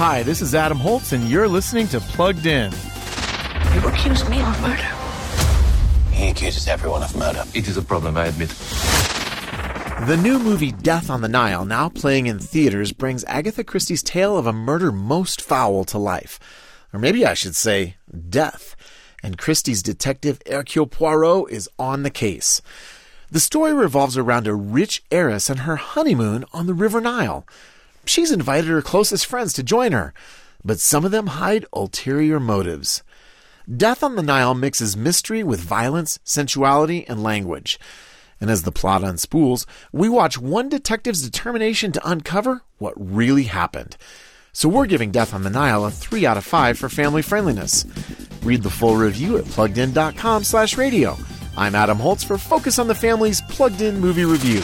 Hi, this is Adam Holz, and you're listening to Plugged In. You accuse me of murder. He accuses everyone of murder. It is a problem, I admit. The new movie Death on the Nile, now playing in theaters, brings Agatha Christie's tale of a murder most foul to life. Or maybe I should say, death. And Christie's detective Hercule Poirot is on the case. The story revolves around a rich heiress and her honeymoon on the River Nile. She's invited her closest friends to join her, but some of them hide ulterior motives. Death on the Nile mixes mystery with violence, sensuality, and language. And as the plot unspools, we watch one detective's determination to uncover what really happened. So we're giving Death on the Nile a 3 out of 5 for family friendliness. Read the full review at pluggedin.com slash radio. I'm Adam Holz for Focus on the Family's Plugged In Movie Review.